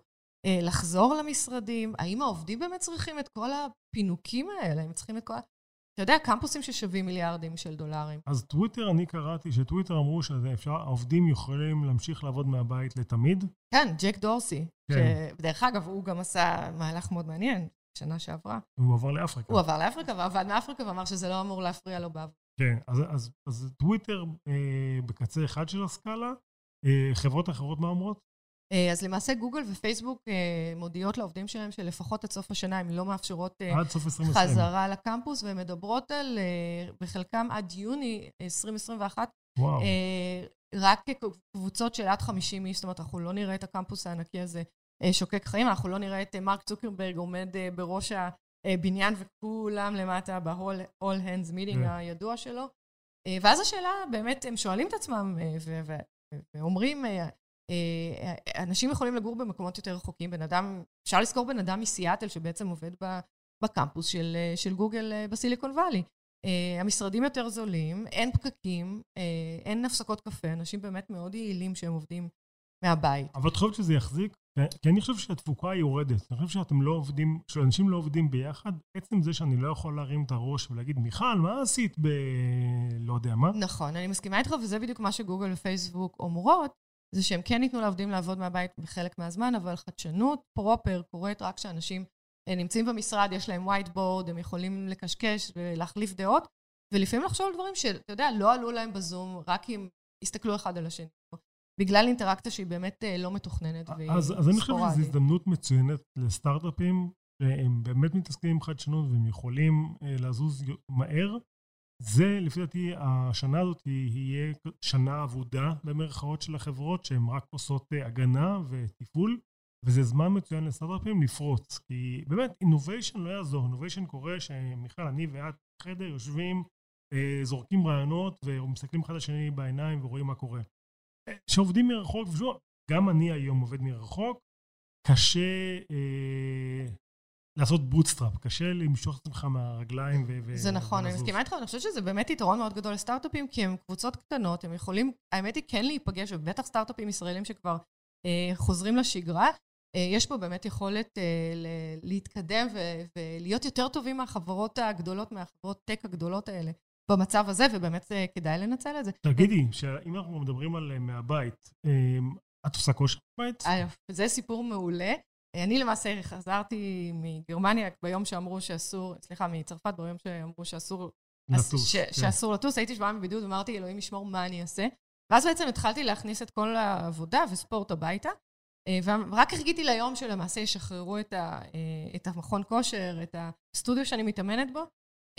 Uh, לחזור למשרדים, האם העובדים באמת צריכים את כל הפינוקים האלה? הם צריכים את כל... אתה יודע, קמפוסים ששווים מיליארדים של דולרים. אז טוויטר, אני קראתי שטוויטר אמרו שהעובדים יכולים להמשיך לעבוד מהבית לתמיד. כן, ג'ק דורסי. כן. שדרך אגב, הוא גם עשה מהלך מאוד מעניין, שנה שעברה. הוא עבר לאפריקה. הוא עבר לאפריקה ועבד מאפריקה ואמר שזה לא אמור להפריע לו בעבוד. כן, אז, אז, אז טוויטר אה, בקצה אחד של הסקאלה, אה, חברות אחרות מה אומרות? אה, אז למעשה גוגל ופייסבוק אה, מודיעות לעובדים שלהם שלפחות עד סוף השנה הן לא מאפשרות אה, עד סוף 2020. חזרה לקמפוס, והן מדברות על, בחלקם עד יוני 2021, וואו. רק קבוצות של עד 50 איש, זאת אומרת, אנחנו לא נראה את הקמפוס הענקי הזה שוקק חיים, אנחנו לא נראה את מרק צוקרברג עומד בראש הבניין וכולם למטה ב-all hands meeting yeah. כן. הידוע שלו. ואז השאלה, באמת, הם שואלים את עצמם ואומרים, אנשים יכולים לגור במקומות יותר רחוקים. בן אדם, אפשר לזכור בן אדם מסיאטל שבעצם עובד בקמפוס של, אה, של גוגל אה, בסיליקון וואלי. המשרדים יותר זולים, אין פקקים, אין הפסקות קפה, אנשים באמת מאוד יעילים שהם עובדים מהבית. אבל את חושבת שזה יחזיק? כי אני חושב שהתפוקה יורדת. אני חושב שאתם לא עובדים, שאנשים לא עובדים ביחד, עצם זה שאני לא יכול להרים את הראש ולהגיד, מיכל, מה עשית ב... לא יודע מה? נכון, אני מסכימה איתך, וזה בדיוק מה שגוגל ופייסבוק אומרות, זה שהם כן ייתנו לעובדים לעבוד מהבית בחלק מהזמן, אבל חדשנות פרופר קורית רק כשאנשים אה, נמצאים במשרד, יש להם white board, הם יכולים לקשקש ולהחליף דעות, ולפעמים לחשוב על דברים שאתה יודע, לא עלו להם בזום, רק אם הסתכלו אחד על השני. בגלל אינטראקציה שהיא באמת אה, לא מתוכננת והיא אז, אז אני חושב שזו הזדמנות מצוינת לסטארט-אפים, שהם באמת מתעסקים עם חדשנות והם יכולים אה, לזוז מהר, זה, לפי דעתי, השנה הזאת יהיה שנה אבודה במרכאות של החברות, שהן רק עושות אה, הגנה וטיפול, וזה זמן מצוין לסטארט-אפים לפרוץ. כי באמת, innovation לא יעזור. innovation קורה כשמיכל, אני ואת בחדר יושבים, אה, זורקים רעיונות ומסתכלים אחד לשני בעיניים ורואים מה קורה. כשעובדים מרחוק, גם אני היום עובד מרחוק, קשה אה, לעשות bootstrap, קשה למשוך את עצמך מהרגליים ו... זה נכון, אני מסכימה איתך, אני חושבת שזה באמת יתרון מאוד גדול לסטארט-אפים, כי הם קבוצות קטנות, הם יכולים, האמת היא כן להיפגש, ובטח סטארט-אפים ישראלים שכבר חוזרים לשגרה. יש פה באמת יכולת להתקדם ולהיות יותר טובים מהחברות הגדולות, מהחברות טק הגדולות האלה. במצב הזה, ובאמת כדאי לנצל את זה. תגידי, שאם אנחנו מדברים על מהבית, את עושה כושר בבית? זה סיפור מעולה. אני למעשה חזרתי מגרמניה ביום שאמרו שאסור, סליחה, מצרפת ביום שאמרו שאסור לטוס. ש, כן. שאסור לטוס, הייתי שבועיים בבידוד, אמרתי, אלוהים ישמור מה אני אעשה. ואז בעצם התחלתי להכניס את כל העבודה וספורט הביתה, אה, ורק חיכיתי ליום שלמעשה ישחררו את, ה, אה, את המכון כושר, את הסטודיו שאני מתאמנת בו.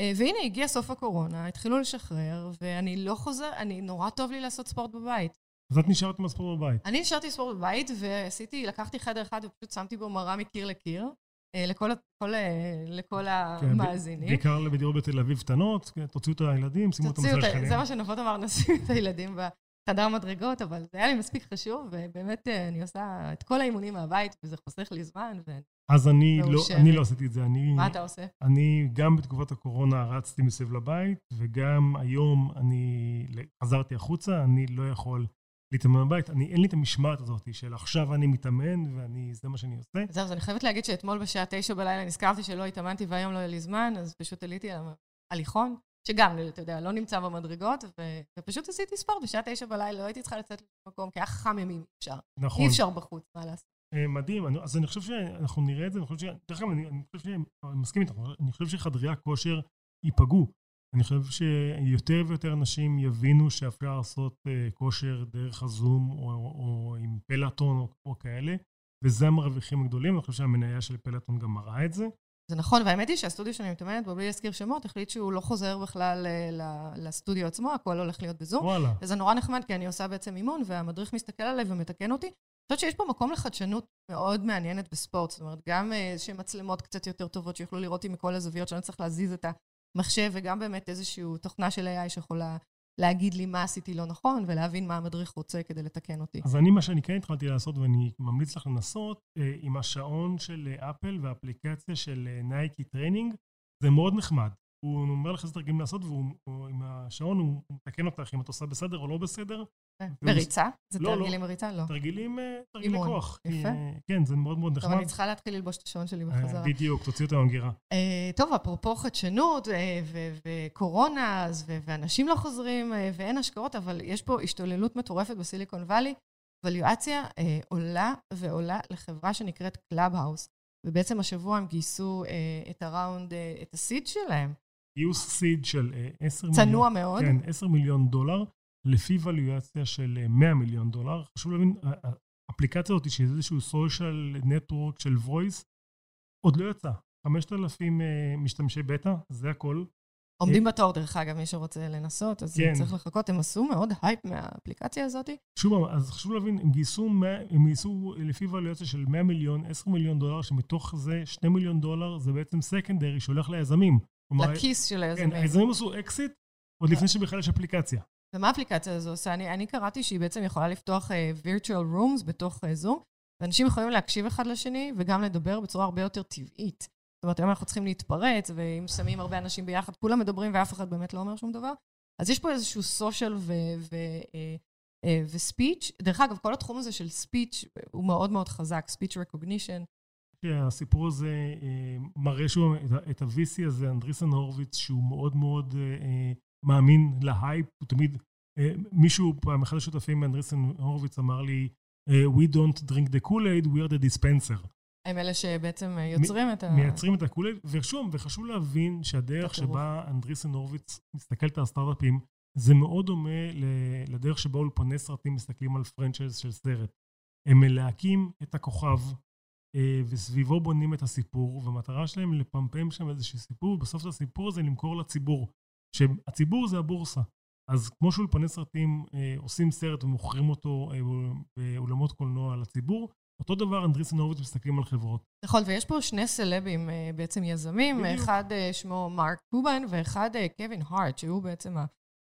אה, והנה, הגיע סוף הקורונה, התחילו לשחרר, ואני לא חוזר, אני, נורא טוב לי לעשות ספורט בבית. אז את נשארת עם הספורט בבית. אני נשארתי ספורט בבית, ועשיתי, לקחתי חדר אחד ופשוט שמתי בו מראה מקיר לקיר, אה, לכל, לכל, אה, לכל כן, המאזינים. בעיקר בדירות בתל אביב קטנות, כן, תוציאו את הילדים, שימו אותם אצל השכנים. זה מה שנפות אמר, נשים את הילדים בחדר מדרגות, אבל זה היה לי מספיק חשוב, ובאמת אה, אני עושה את כל האימונים מהבית, וזה חוסך לי זמן, ו... אז אני לא, אני לא עשיתי את זה. אני, מה אתה עושה? אני גם בתקופת הקורונה רצתי מסביב לבית, וגם היום אני חזרתי החוצה, אני לא יכול להתאמן בבית. אני, אין לי את המשמעת הזאת של עכשיו אני מתאמן ואני, זה מה שאני עושה. זהו, אז אני חייבת להגיד שאתמול בשעה תשע בלילה נזכרתי שלא התאמנתי והיום לא היה לי זמן, אז פשוט עליתי על הליכון, שגם, אתה יודע, לא נמצא במדרגות, ו... ופשוט עשיתי ספורט בשעה תשע בלילה, לא הייתי צריכה לצאת למקום, כי היה חם ימים, אפשר. נכון. אי אפשר בחוץ, מה לעשות. אה, מדהים, אני, אז אני חושב שאנחנו נראה את זה, אני חושב ש... דרך אגב, אני, אני חושב מסכים איתך, אני חושב שחדרי הכושר ייפגעו. אני חושב שיותר ויותר אנשים יבינו שאפשר לעשות uh, כושר דרך הזום או, או עם פלאטון או, או כאלה, וזה המרוויחים הגדולים, אני חושב שהמניה של פלאטון גם מראה את זה. זה נכון, והאמת היא שהסטודיו שאני מתאמנת בו, בלי להזכיר שמות, החליט שהוא לא חוזר בכלל אה, לסטודיו עצמו, הכל הולך להיות בזום. וואלה. וזה נורא נחמד, כי אני עושה בעצם אימון, והמדריך מסתכל עליי ומתקן אותי. אני חושבת שיש פה מקום לחדשנות מאוד מעניינת בספורט, זאת אומרת, גם איזשהן מצלמות קצת יותר טובות, שיוכלו לראות אותי מכל הזוויות, שאני צריך להזיז את מחשב וגם באמת איזושהי תוכנה של AI שיכולה להגיד לי מה עשיתי לא נכון ולהבין מה המדריך רוצה כדי לתקן אותי. אז אני, מה שאני כן התחלתי לעשות ואני ממליץ לך לנסות, אה, עם השעון של אפל והאפליקציה של Nike Training, זה מאוד נחמד. הוא אומר לך איזה תרגילים לעשות, ועם השעון הוא מתקן אותך אם את עושה בסדר או לא בסדר. בריצה? זה לא, תרגילים לא. בריצה? לא. תרגילים, אה, תרגילי כוח. יפה. כן, זה מאוד מאוד נחמד. טוב, אני צריכה להתחיל ללבוש את השעון שלי אה, בחזרה. בדיוק, תוציא אותו מהמגירה. טוב, אפרופו חדשנות וקורונה, ואנשים לא חוזרים ואין השקעות, אבל יש פה השתוללות מטורפת בסיליקון וואלי. ווליואציה עולה ועולה לחברה שנקראת קלאב-האוס. ובעצם השבוע הם גייסו את ה round, את ה seed שלהם. גיוס seed של 10 מיליון... צנוע מאוד. כן, 10 מיליון דולר, לפי ווליואציה של 100 מיליון דולר. חשוב להבין, האפליקציה הזאת, שהיא איזשהו social network של voice, עוד לא יצא. 5,000 משתמשי בטא, זה הכל. עומדים בתור, דרך אגב, מי שרוצה לנסות, אז כן. צריך לחכות. הם עשו מאוד הייפ מהאפליקציה הזאת. שוב, אז חשוב להבין, הם גייסו, הם גייסו לפי ווליואציה של 100 מיליון, 10 מיליון דולר, שמתוך זה 2 מיליון דולר זה בעצם secondary שהולך ליזמים. לכיס של היזמים. כן, היזמים עשו אקזיט עוד לפני שבכלל יש אפליקציה. ומה האפליקציה הזו עושה? אני, אני קראתי שהיא בעצם יכולה לפתוח uh, virtual rooms בתוך uh, זום, ואנשים יכולים להקשיב אחד לשני וגם לדבר בצורה הרבה יותר טבעית. זאת אומרת, היום אנחנו צריכים להתפרץ, ואם שמים הרבה אנשים ביחד, כולם מדברים ואף אחד באמת לא אומר שום דבר. אז יש פה איזשהו social וספיץ'. אה, דרך אגב, כל התחום הזה של ספיץ' הוא מאוד מאוד חזק, speech recognition. הסיפור הזה אה, מראה שהוא, את ה-VC הזה, אנדריסן הורוביץ, שהוא מאוד מאוד אה, מאמין להייפ, הוא תמיד, אה, מישהו פעם, אחד השותפים מאנדריסן הורוביץ אמר לי, We don't drink the Kool-Aid, we are the dispenser. הם אלה שבעצם יוצרים את ה... מייצרים את הקולד, ושוב, וחשוב להבין שהדרך שבה אנדריסן הורוביץ מסתכלת על הסטארט-אפים, זה מאוד דומה לדרך שבה אולפני סרטים מסתכלים על franchise של סרט. הם מלהקים את הכוכב, אה, וסביבו בונים את הסיפור, והמטרה שלהם לפמפם שם איזשהו סיפור, ובסוף את הסיפור הזה למכור לציבור. שהציבור זה הבורסה. אז כמו שאולפני סרטים אה, עושים סרט ומוכרים אותו אה, באולמות קולנוע לציבור, אותו דבר אנדריסן הורוביץ מסתכלים על חברות. נכון, ויש פה שני סלבים אה, בעצם יזמים, בדיוק. אחד אה, שמו מרק קובן ואחד אה, קווין הארט, שהוא בעצם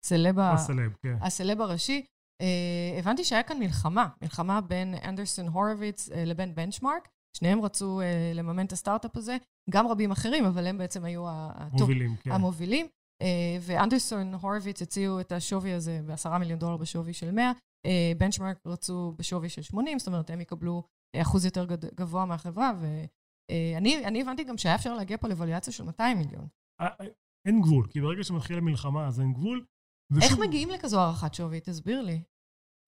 הסלב, הסלב, כן. הסלב הראשי. אה, הבנתי שהיה כאן מלחמה, מלחמה בין אנדרסון הורוביץ אה, לבין בנצ'מארק. שניהם רצו uh, לממן את הסטארט-אפ הזה, גם רבים אחרים, אבל הם בעצם היו המובילים. כן. המובילים. Uh, ואנדרסון הורוביץ הציעו את השווי הזה בעשרה מיליון דולר בשווי של 100, בנצ'מרק רצו בשווי של 80, זאת אומרת, הם יקבלו אחוז יותר גבוה מהחברה, ואני הבנתי גם שהיה אפשר להגיע פה לווליאציה של 200 מיליון. אין גבול, כי ברגע שמתחילה המלחמה אז אין גבול. איך מגיעים לכזו הערכת שווי? תסביר לי.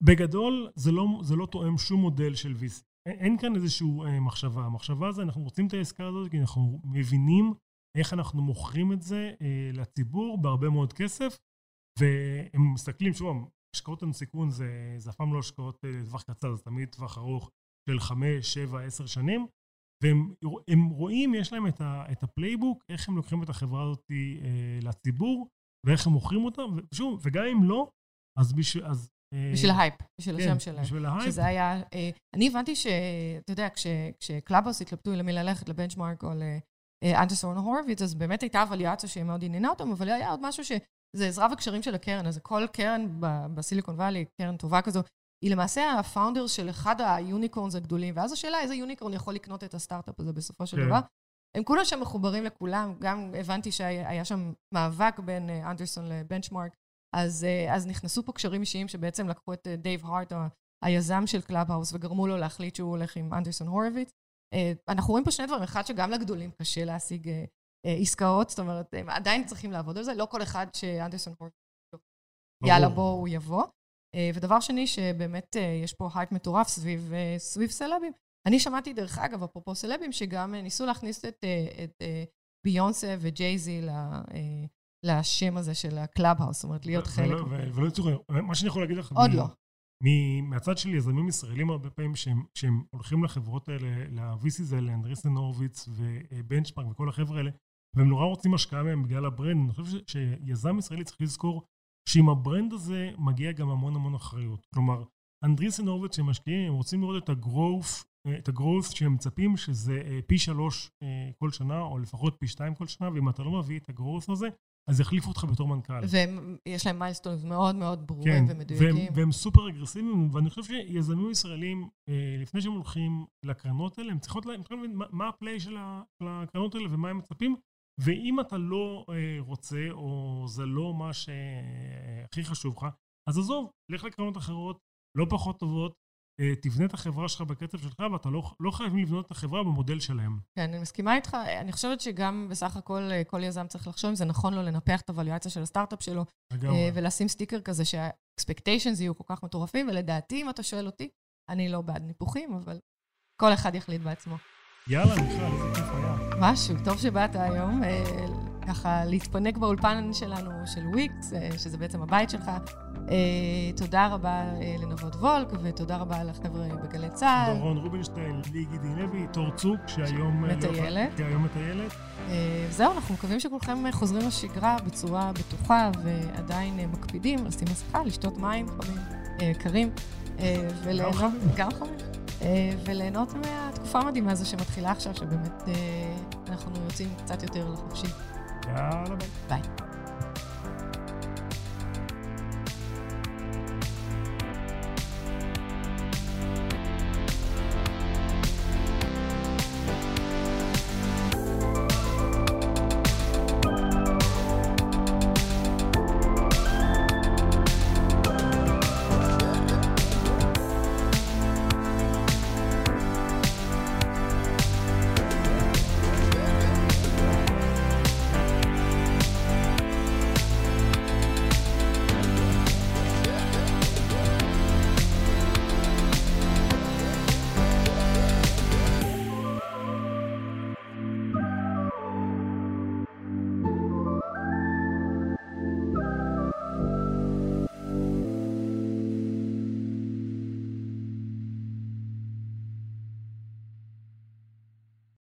בגדול, זה לא, זה לא תואם שום מודל של VC. אין כאן איזושהי אה, מחשבה. המחשבה זה, אנחנו רוצים את העסקה הזאת כי אנחנו מבינים איך אנחנו מוכרים את זה אה, לציבור בהרבה מאוד כסף, והם מסתכלים, שוב, השקעות הון סיכון זה, זה אף פעם לא השקעות אה, לטווח קצר, זה תמיד טווח ארוך של חמש, שבע, עשר שנים, והם רואים, יש להם את, ה, את ה playbook, איך הם לוקחים את החברה הזאת אה, לציבור, ואיך הם מוכרים אותה, ושוב, וגם אם לא, אז, בשביל, אז בשביל ההייפ, בשביל כן, השם שלהם. בשביל ההייפ. שזה היה... אה, אני הבנתי שאתה יודע, כשקלאבהאוס התלבטו למי ללכת, לבנצ'מארק או לאנדריסן הורוביץ, אז באמת הייתה ווליאציה שהיא מאוד עניינה אותם, אבל היה עוד משהו שזה עזרה וקשרים של הקרן. אז כל קרן בסיליקון וואלי, קרן טובה כזו, היא למעשה ה founder של אחד ה unicorns הגדולים, ואז השאלה איזה unicorn יכול לקנות את הסטארט-אפ הזה בסופו של כן. דבר. הם כולם שם מחוברים לכולם, גם הבנתי שהיה שם מאבק בין אנדריסן לבנצ'מארק, אז, אה, אז נכנסו פה קשרים אישיים שבעצם לקחו את דייב הארט, היזם של קלאבהאוס, וגרמו לו להחליט שהוא הולך עם אנדריסן הורוביץ. אה, אנחנו רואים פה שני דברים, אחד שגם לגדולים קשה להשיג אה, עסקאות, זאת אומרת, הם עדיין צריכים לעבוד על זה, לא כל אחד שאנדריסן הורוביץ, יאללה בוא הוא יבוא. ודבר שני, שבאמת יש פה הייפ מטורף סביב, סביב סלבים. אני שמעתי, דרך אגב, אפרופו סלבים, שגם ניסו להכניס את, את ביונסה וג'ייזי לשם הזה של הקלאב-האוס, זאת אומרת, להיות חלק. ולא יצאו, מה שאני יכול להגיד לך... עוד לא. מהצד של יזמים ישראלים הרבה פעמים, שהם, שהם הולכים לחברות האלה, ל-VCs האלה, אנדריסן הורוביץ ובנצ'מארק וכל החבר'ה האלה, והם נורא רוצים השקעה מהם בגלל ה brand. אני חושב שיזם ישראלי צריך לזכור שעם ה brand הזה מגיע גם המון המון אחריות. כלומר, אנדריסן הורוביץ שהם משקיעים, הם רוצים לראות את ה growth, את ה growth שהם מצפים שזה פי שלוש כל שנה, או לפחות פי שתיים כל שנה, ואם אתה לא מביא את ה growth הזה, אז יחליפו אותך בתור מנכ"ל. ויש להם milestones מאוד מאוד ברורים כן, ומדויקים. והם, והם סופר אגרסיביים, ואני חושב שיזמים ישראלים, אה, לפני שהם הולכים לקרנות האלה, הם צריכות להבין מה ה play של הקרנות האלה ומה הם מצפים, ואם אתה לא אה, רוצה, או זה לא מה שהכי חשוב לך, אז עזוב, לך לקרנות אחרות, לא פחות טובות, תבנה את החברה שלך בקצב שלך, ואתה לא, לא חייבים לבנות את החברה במודל שלהם. כן, אני מסכימה איתך. אני חושבת שגם בסך הכל אה, כל יזם צריך לחשוב אם זה נכון לו לנפח את הווליואציה של הסטארט-אפ שלו, לגמרי. ולשים סטיקר כזה שה-expectations יהיו כל כך מטורפים, ולדעתי, אם אתה שואל אותי, אני לא בעד ניפוחים, אבל כל אחד יחליט בעצמו. יאללה, מיכל, איזה כיף היה. משהו, טוב שבאת היום. ככה להתפנק באולפן שלנו, של וויקס, שזה בעצם הבית שלך. תודה רבה לנבות וולק, ותודה רבה לחבר'ה בגלי צה"ל. דורון רובינשטיין, לי גידי לוי, תור צוק, שהיום... מטיילת. שהיום מטיילת. זהו, אנחנו מקווים שכולכם חוזרים לשגרה בצורה בטוחה, ועדיין מקפידים לשים מסכה, לשתות מים חמים, קרים. וליהנות, גם חמים. גם חמים. וליהנות מהתקופה המדהימה הזו שמתחילה עכשיו, שבאמת אנחנו יוצאים קצת יותר לחופשי. יאללה ביי. ביי.